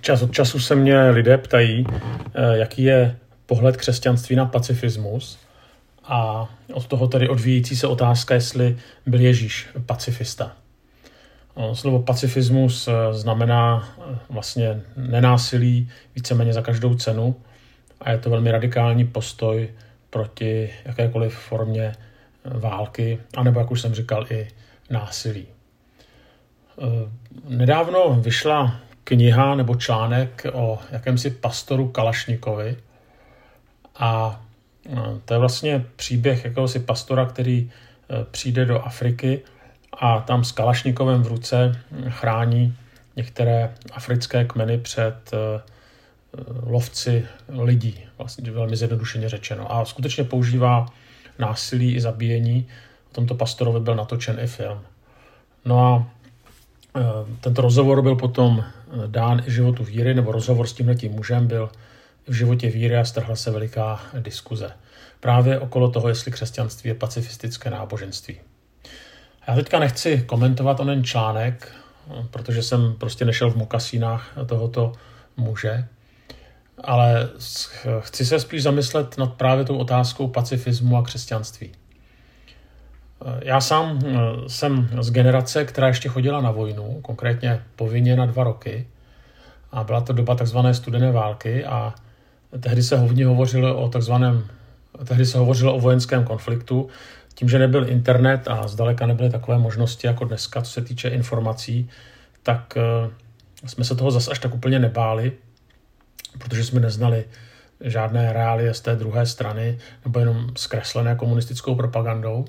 Čas od času se mě lidé ptají, eh, jaký je pohled křesťanství na pacifismus a od toho tedy odvíjící se otázka, jestli byl Ježíš pacifista. Eh, slovo pacifismus eh, znamená vlastně nenásilí víceméně za každou cenu a je to velmi radikální postoj proti jakékoliv formě války, anebo, jak už jsem říkal, i násilí. Nedávno vyšla kniha nebo článek o jakémsi pastoru Kalašnikovi. A to je vlastně příběh jakéhosi pastora, který e, přijde do Afriky a tam s Kalašnikovem v ruce chrání některé africké kmeny před e, lovci lidí, vlastně velmi zjednodušeně řečeno. A skutečně používá násilí i zabíjení. O tomto pastorovi byl natočen i film. No a e, tento rozhovor byl potom dán i životu víry, nebo rozhovor s tímhletím mužem byl v životě víry a strhla se veliká diskuze. Právě okolo toho, jestli křesťanství je pacifistické náboženství. Já teďka nechci komentovat onen článek, protože jsem prostě nešel v mokasínách tohoto muže, ale chci se spíš zamyslet nad právě tou otázkou pacifismu a křesťanství. Já sám eh, jsem z generace, která ještě chodila na vojnu, konkrétně povinně na dva roky. A byla to doba takzvané studené války a tehdy se hodně hovořilo o takzvaném, tehdy se hovořilo o vojenském konfliktu. Tím, že nebyl internet a zdaleka nebyly takové možnosti jako dneska, co se týče informací, tak eh, jsme se toho zase až tak úplně nebáli, protože jsme neznali žádné reálie z té druhé strany, nebo jenom zkreslené komunistickou propagandou.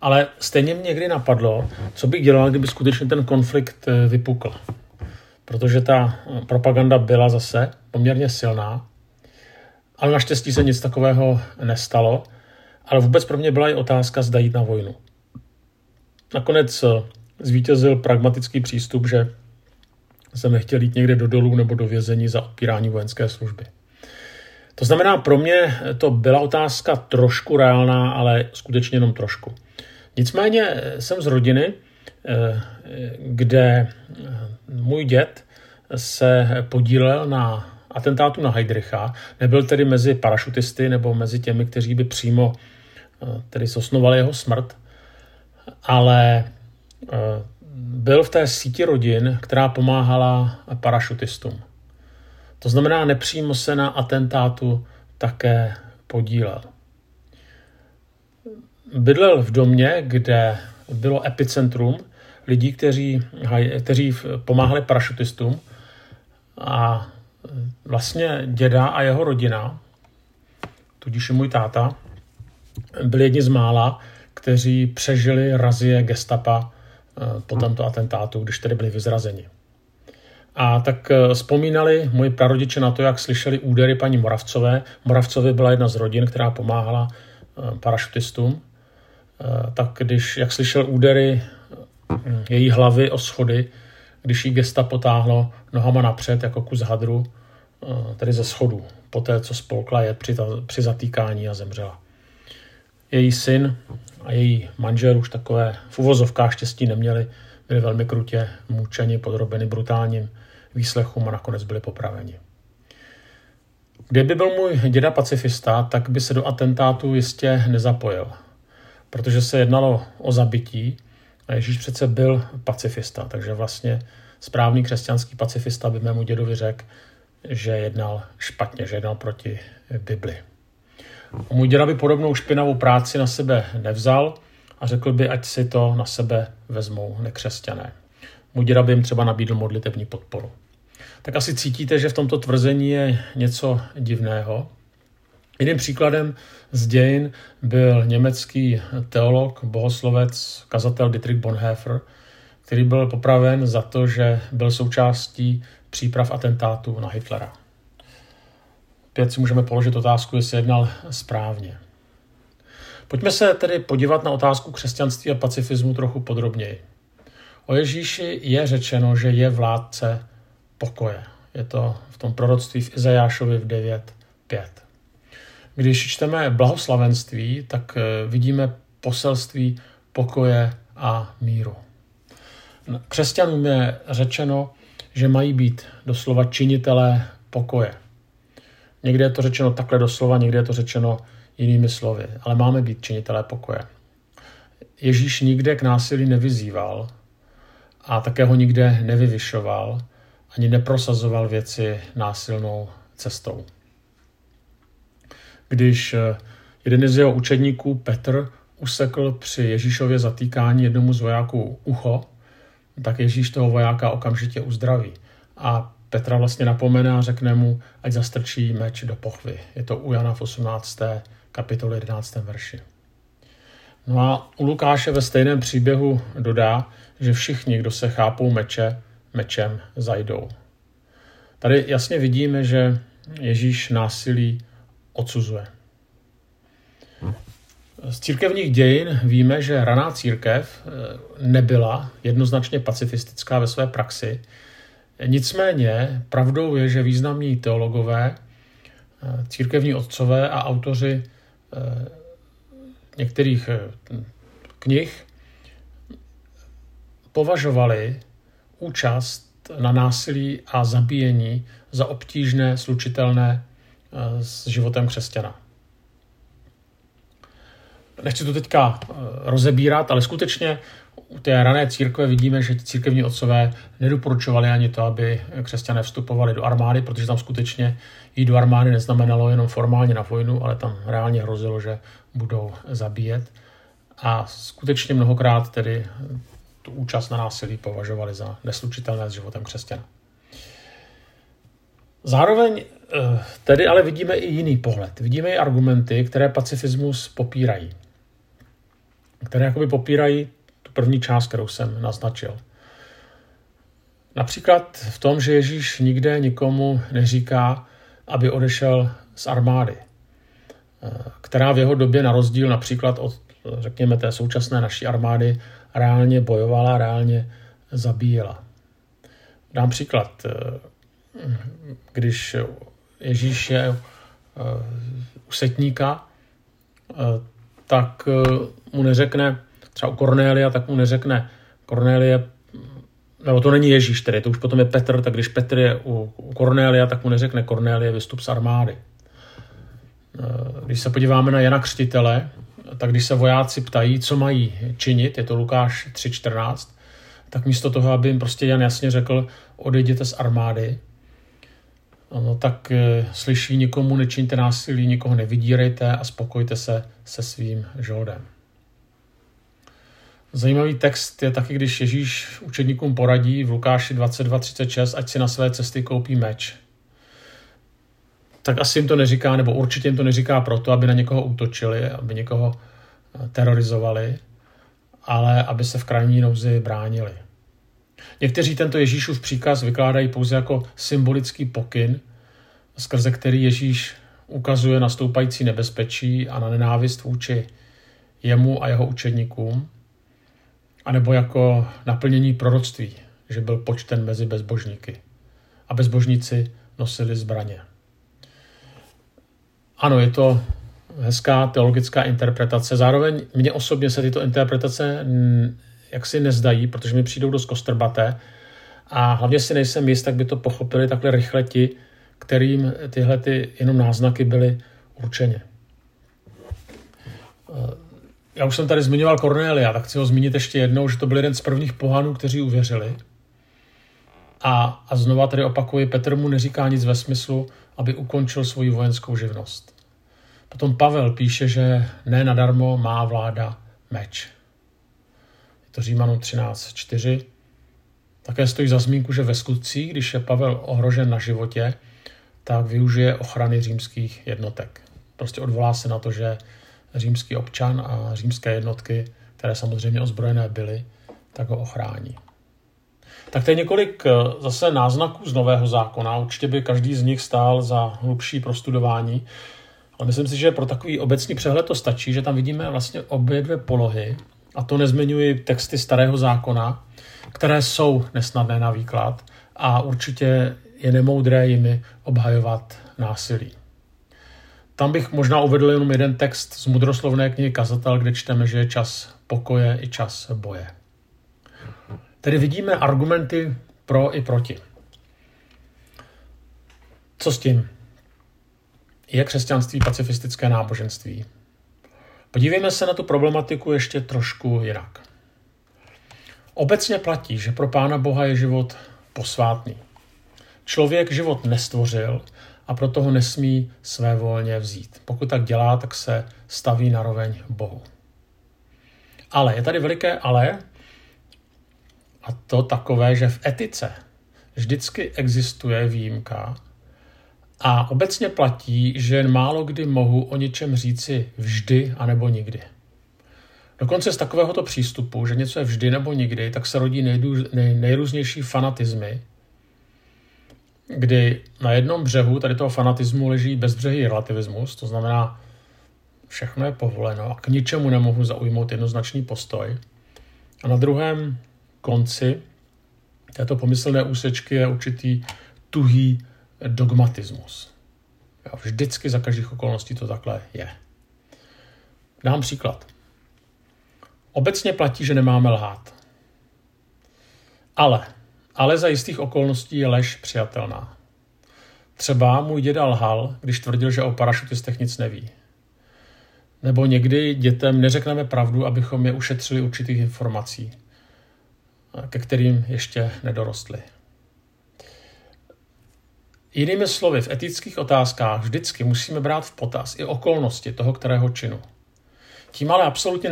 Ale stejně mě někdy napadlo, co bych dělal, kdyby skutečně ten konflikt eh, vypukl. Protože ta eh, propaganda byla zase poměrně silná, ale naštěstí se nic takového nestalo. Ale vůbec pro mě byla i otázka, zda jít na vojnu. Nakonec eh, zvítězil pragmatický přístup, že jsem nechtěl jít někde do dolů nebo do vězení za odpírání vojenské služby. To znamená, pro mě to byla otázka trošku reálná, ale skutečně jenom trošku. Nicméně eh, jsem z rodiny, eh, kde eh, můj děd se podílel na atentátu na Heidricha. Nebyl tedy mezi parašutisty nebo mezi těmi, kteří by přímo tedy sosnovali jeho smrt, ale byl v té síti rodin, která pomáhala parašutistům. To znamená, nepřímo se na atentátu také podílel. Bydlel v domě, kde bylo epicentrum lidí, kteří, kteří pomáhali parašutistům a vlastně děda a jeho rodina, tudíž i můj táta, byli jedni z mála, kteří přežili razie gestapa eh, po tomto atentátu, když tedy byli vyzrazeni. A tak eh, vzpomínali moji prarodiče na to, jak slyšeli údery paní Moravcové. Moravcové byla jedna z rodin, která pomáhala eh, parašutistům. Eh, tak když, jak slyšel údery její hlavy o schody, když jí gesta potáhlo nohama napřed jako kus hadru, tedy ze schodu, po té, co spolkla je při, při zatýkání a zemřela. Její syn a její manžel už takové v uvozovkách štěstí neměli, byli velmi krutě mučeni, podrobeni brutálním výslechům a nakonec byli popraveni. Kdyby byl můj děda pacifista, tak by se do atentátu jistě nezapojil, protože se jednalo o zabití a Ježíš přece byl pacifista, takže vlastně správný křesťanský pacifista by mému dědovi řekl, že jednal špatně, že jednal proti Bibli. Můj děda by podobnou špinavou práci na sebe nevzal a řekl by, ať si to na sebe vezmou nekřesťané. Můj děda by jim třeba nabídl modlitevní podporu tak asi cítíte, že v tomto tvrzení je něco divného. Jedním příkladem z dějin byl německý teolog, bohoslovec, kazatel Dietrich Bonhoeffer, který byl popraven za to, že byl součástí příprav atentátu na Hitlera. Opět si můžeme položit otázku, jestli jednal správně. Pojďme se tedy podívat na otázku křesťanství a pacifismu trochu podrobněji. O Ježíši je řečeno, že je vládce pokoje. Je to v tom proroctví v Izajášovi v 9.5. Když čteme blahoslavenství, tak eh, vidíme poselství pokoje a míru. Křesťanům je řečeno, že mají být doslova činitelé pokoje. Někde je to řečeno takhle doslova, někde je to řečeno jinými slovy, ale máme být činitelé pokoje. Ježíš nikde k násilí nevyzýval a také ho nikde nevyvyšoval, ani neprosazoval věci násilnou cestou. Když eh, jeden z jeho učedníků, Petr, usekl při Ježíšově zatýkání jednomu z vojáků ucho, tak Ježíš toho vojáka okamžitě uzdraví. A Petra vlastně napomene a řekne mu, ať zastrčí meč do pochvy. Je to u Jana v 18. kapitole 11. verši. No a u Lukáše ve stejném příběhu dodá, že všichni, kdo se chápou meče, mečem zajdou. Tady jasně vidíme, že Ježíš násilí odsuzuje. Z církevních dějin víme, že raná církev eh, nebyla jednoznačně pacifistická ve své praxi. Nicméně pravdou je, že významní teologové, eh, církevní otcové a autoři eh, některých knih považovali účast na násilí a zabíjení za obtížné, slučitelné s životem křesťana. Nechci to teďka eh, rozebírat, ale skutečně u té rané církve vidíme, že církevní otcové nedoporučovali ani to, aby křesťané vstupovali do armády, protože tam skutečně jít do armády neznamenalo jenom formálně na vojnu, ale tam reálně hrozilo, že budou zabíjet. A skutečně mnohokrát tedy tu účast na násilí považovali za neslučitelné s životem křesťana. Zároveň eh, tedy ale vidíme i jiný pohled. Vidíme i argumenty, které pacifismus popírají. Které jakoby popírají tu první část, kterou jsem naznačil. Například v tom, že Ježíš nikde nikomu neříká, aby odešel z armády, eh, která v jeho době na rozdíl například od, řekněme, té současné naší armády reálně bojovala, reálně zabíjela. Dám příklad. Eh, když Ježíš je eh, u setníka, eh, tak mu neřekne, třeba u Kornélia, tak mu neřekne, Kornélie, nebo to není Ježíš tedy, to už potom je Petr, tak když Petr je u, Kornélia, tak mu neřekne Kornélie, vystup z armády. Když se podíváme na Jana Křtitele, tak když se vojáci ptají, co mají činit, je to Lukáš 3.14, tak místo toho, aby jim prostě Jan jasně řekl, odejděte z armády, no, tak e, slyší, nikomu nečiňte násilí, nikoho nevydírejte a spokojte se se svým žoldem. Zajímavý text je taky, když Ježíš učedníkům poradí v Lukáši 22.36, ať si na své cesty koupí meč tak asi jim to neříká, nebo určitě jim to neříká proto, aby na někoho útočili, aby někoho eh, terorizovali, ale aby se v krajní nouzi bránili. Někteří tento Ježíšův příkaz vykládají pouze jako symbolický pokyn, skrze který Ježíš ukazuje na stoupající nebezpečí a na nenávist vůči jemu a jeho učedníkům, anebo jako naplnění proroctví, že byl počten mezi bezbožníky. A bezbožníci nosili zbraně. Ano, je to hezká teologická interpretace. Zároveň mně osobně se tyto interpretace jaksi nezdají, protože mi přijdou dost kostrbaté a hlavně si nejsem jist, tak by to pochopili takhle rychle ti, kterým tyhle ty jenom náznaky byly určeně. Já už jsem tady zmiňoval Cornelia, tak chci ho zmínit ještě jednou, že to byl jeden z prvních pohanů, kteří uvěřili. A, a znova tady opakuji, Petr mu neříká nic ve smyslu, aby ukončil svoji vojenskou živnost. Potom Pavel píše, že ne nadarmo má vláda meč. Je to Římanu 13.4. Také stojí za zmínku, že ve skutcích, když je Pavel ohrožen na životě, tak využije ochrany římských jednotek. Prostě odvolá se na to, že římský občan a římské jednotky, které samozřejmě ozbrojené byly, tak ho ochrání. Tak to je několik eh, zase náznaků z Nového zákona. Určitě by každý z nich stál za hlubší prostudování. Ale myslím si, že pro takový obecný přehled to stačí, že tam vidíme vlastně obě dvě polohy. A to nezmiňuji texty Starého zákona, které jsou nesnadné na výklad a určitě je nemoudré jimi obhajovat násilí. Tam bych možná uvedl jenom jeden text z mudroslovné knihy Kazatel, kde čteme, že je čas pokoje i čas boje. Tedy vidíme argumenty pro i proti. Co s tím? Je křesťanství pacifistické náboženství? Podívejme se na tu problematiku ještě trošku jinak. Obecně platí, že pro Pána Boha je život posvátný. Člověk život nestvořil a proto ho nesmí své volně vzít. Pokud tak dělá, tak se staví na roveň Bohu. Ale je tady veliké ale, a to takové, že v etice vždycky existuje výjimka a obecně platí, že málo kdy mohu o něčem říci vždy anebo nikdy. Dokonce z takovéhoto přístupu, že něco je vždy nebo nikdy, tak se rodí nejdu, nej, nejrůznější fanatizmy, kdy na jednom břehu tady toho fanatismu leží bezbřehý relativismus, to znamená, všechno je povoleno a k ničemu nemohu zaujmout jednoznačný postoj. A na druhém konci této pomyslné úsečky je určitý tuhý dogmatismus. Vždycky za každých okolností to takhle je. Dám příklad. Obecně platí, že nemáme lhát. Ale, ale za jistých okolností je lež přijatelná. Třeba můj děda lhal, když tvrdil, že o parašutistech nic neví. Nebo někdy dětem neřekneme pravdu, abychom je ušetřili určitých informací, ke kterým ještě nedorostli. Jinými slovy, v etických otázkách vždycky musíme brát v potaz i okolnosti toho kterého činu. Tím ale absolutně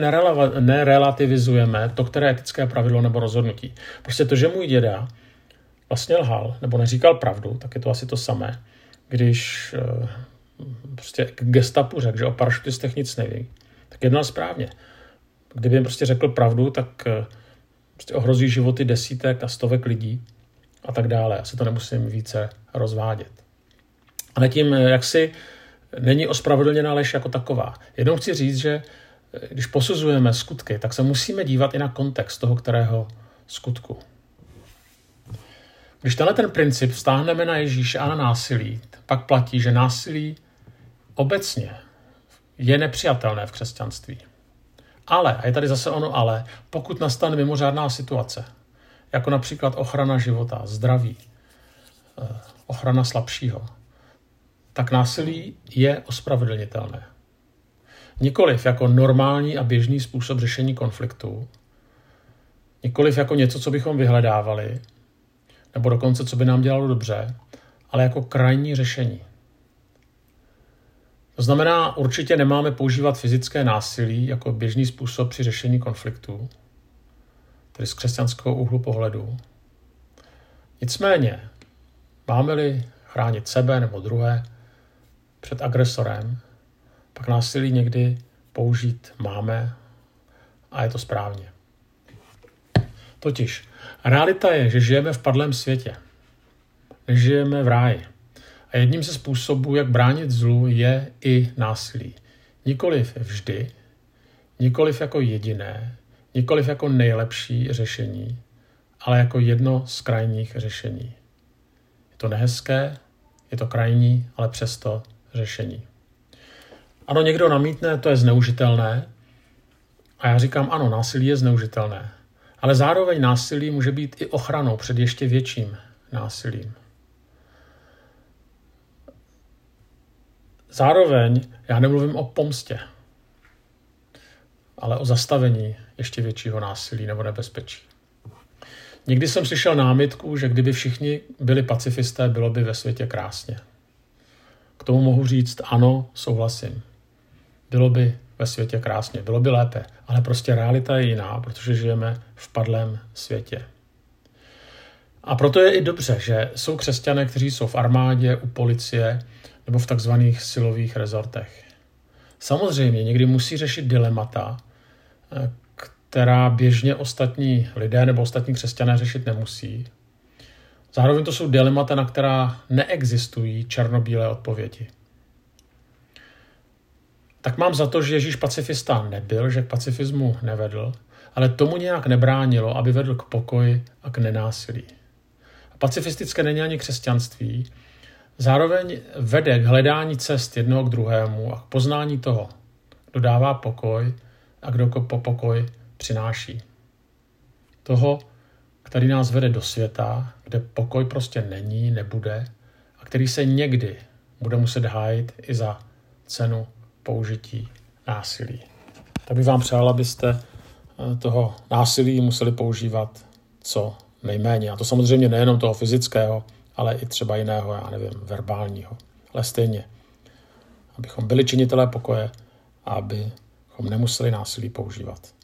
nerelativizujeme to, které etické pravidlo nebo rozhodnutí. Prostě to, že můj děda vlastně lhal nebo neříkal pravdu, tak je to asi to samé, když eh, prostě k gestapu řekl, že o parašutistech nic neví, tak jednal správně. Kdyby jim prostě řekl pravdu, tak eh, prostě ohrozí životy desítek a stovek lidí a tak dále. Asi to nemusím více rozvádět. Ale tím, eh, jak si není ospravedlněná lež jako taková. Jednou chci říct, že eh, když posuzujeme skutky, tak se musíme dívat i na kontext toho, kterého skutku. Když tenhle ten princip vztáhneme na Ježíše a na násilí, pak platí, že násilí obecně je nepřijatelné v křesťanství. Ale, a je tady zase ono ale, pokud nastane mimořádná situace, jako například ochrana života, zdraví, eh, ochrana slabšího, tak násilí je ospravedlnitelné. Nikoliv jako normální a běžný způsob řešení konfliktu, nikoliv jako něco, co bychom vyhledávali, nebo dokonce, co by nám dělalo dobře, ale jako krajní řešení. To znamená, určitě nemáme používat fyzické násilí jako běžný způsob při řešení konfliktů, tedy z křesťanského úhlu pohledu. Nicméně, máme-li chránit sebe nebo druhé před agresorem, pak násilí někdy použít máme a je to správně. Totiž, realita je, že žijeme v padlém světě. Nežijeme v ráji. A jedním ze způsobů, jak bránit zlu, je i násilí. Nikoliv vždy, nikoliv jako jediné, nikoliv jako nejlepší řešení, ale jako jedno z krajních řešení. Je to nehezké, je to krajní, ale přesto řešení. Ano, někdo namítne, to je zneužitelné. A já říkám, ano, násilí je zneužitelné. Ale zároveň násilí může být i ochranou před ještě větším násilím. Zároveň já nemluvím o pomstě, ale o zastavení ještě většího násilí nebo nebezpečí. Někdy jsem slyšel námitku, že kdyby všichni byli pacifisté, bylo by ve světě krásně. K tomu mohu říct ano, souhlasím. Bylo by ve světě krásně, bylo by lépe, ale prostě realita je jiná, protože žijeme v padlém světě. A proto je i dobře, že jsou křesťané, kteří jsou v armádě, u policie nebo v takzvaných silových rezortech. Samozřejmě někdy musí řešit dilemata, která běžně ostatní lidé nebo ostatní křesťané řešit nemusí. Zároveň to jsou dilemata, na která neexistují černobílé odpovědi. Tak mám za to, že Ježíš pacifista nebyl, že k pacifismu nevedl, ale tomu nějak nebránilo, aby vedl k pokoji a k nenásilí. A pacifistické není ani křesťanství, zároveň vede k hledání cest jednoho k druhému a k poznání toho, kdo dává pokoj a kdo po pokoj přináší. Toho, který nás vede do světa, kde pokoj prostě není, nebude a který se někdy bude muset hájit i za cenu použití násilí. Tak bych vám přál, abyste eh, toho násilí museli používat co nejméně. A to samozřejmě nejenom toho fyzického, ale i třeba jiného, já nevím, verbálního. Ale stejně, abychom byli činitelé pokoje a abychom nemuseli násilí používat.